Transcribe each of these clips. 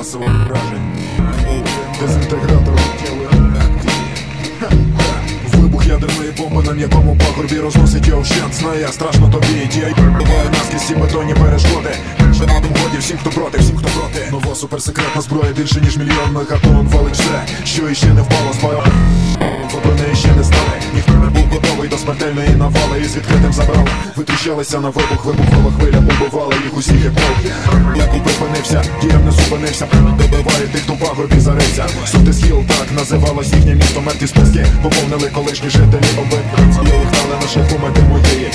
масового вражень. Дезінтегратор тіли. Вибух ядерної бомби на м'якому пагорбі розносить його вщент. Знає, страшно тобі, ті буває наскрізь всі бетонні перешкоди. Шанадом годі всім, хто проти, всім, хто проти. Нова суперсекретна зброя більше, ніж мільйон мегатон Валить все, що іще не впало з бою смертельної навали І з відкритим забрали, витріщалися на вибух Вибухова хвиля убивала їх усіх вовк. Як припинився, діям не зупинився. Добиває тих, хто в пагорбі зарився Сути схіл, так називалось їхнє місто. Мертві списки поповнили колишні жителі Обидва. Гнали на шляху мети моєї.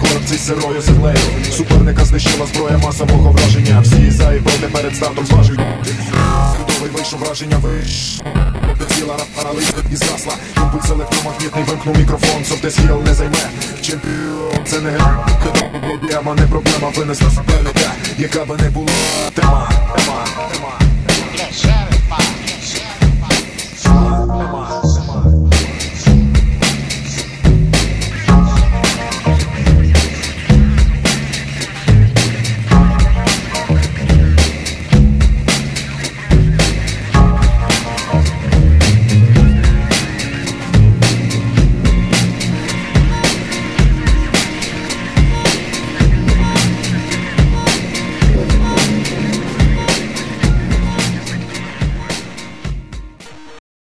Корпці сирою землею. Суперника знищила зброя масового враження. Всі за перед стартом зважують. Готовий вийшов враження виш Ціла паралич і зрасла Імпульс електромагнітний вимкнув мікрофон Софте хіл не займе. Чемпіон це не гра не проблема. Винесла суперника Яка би не була тема, тема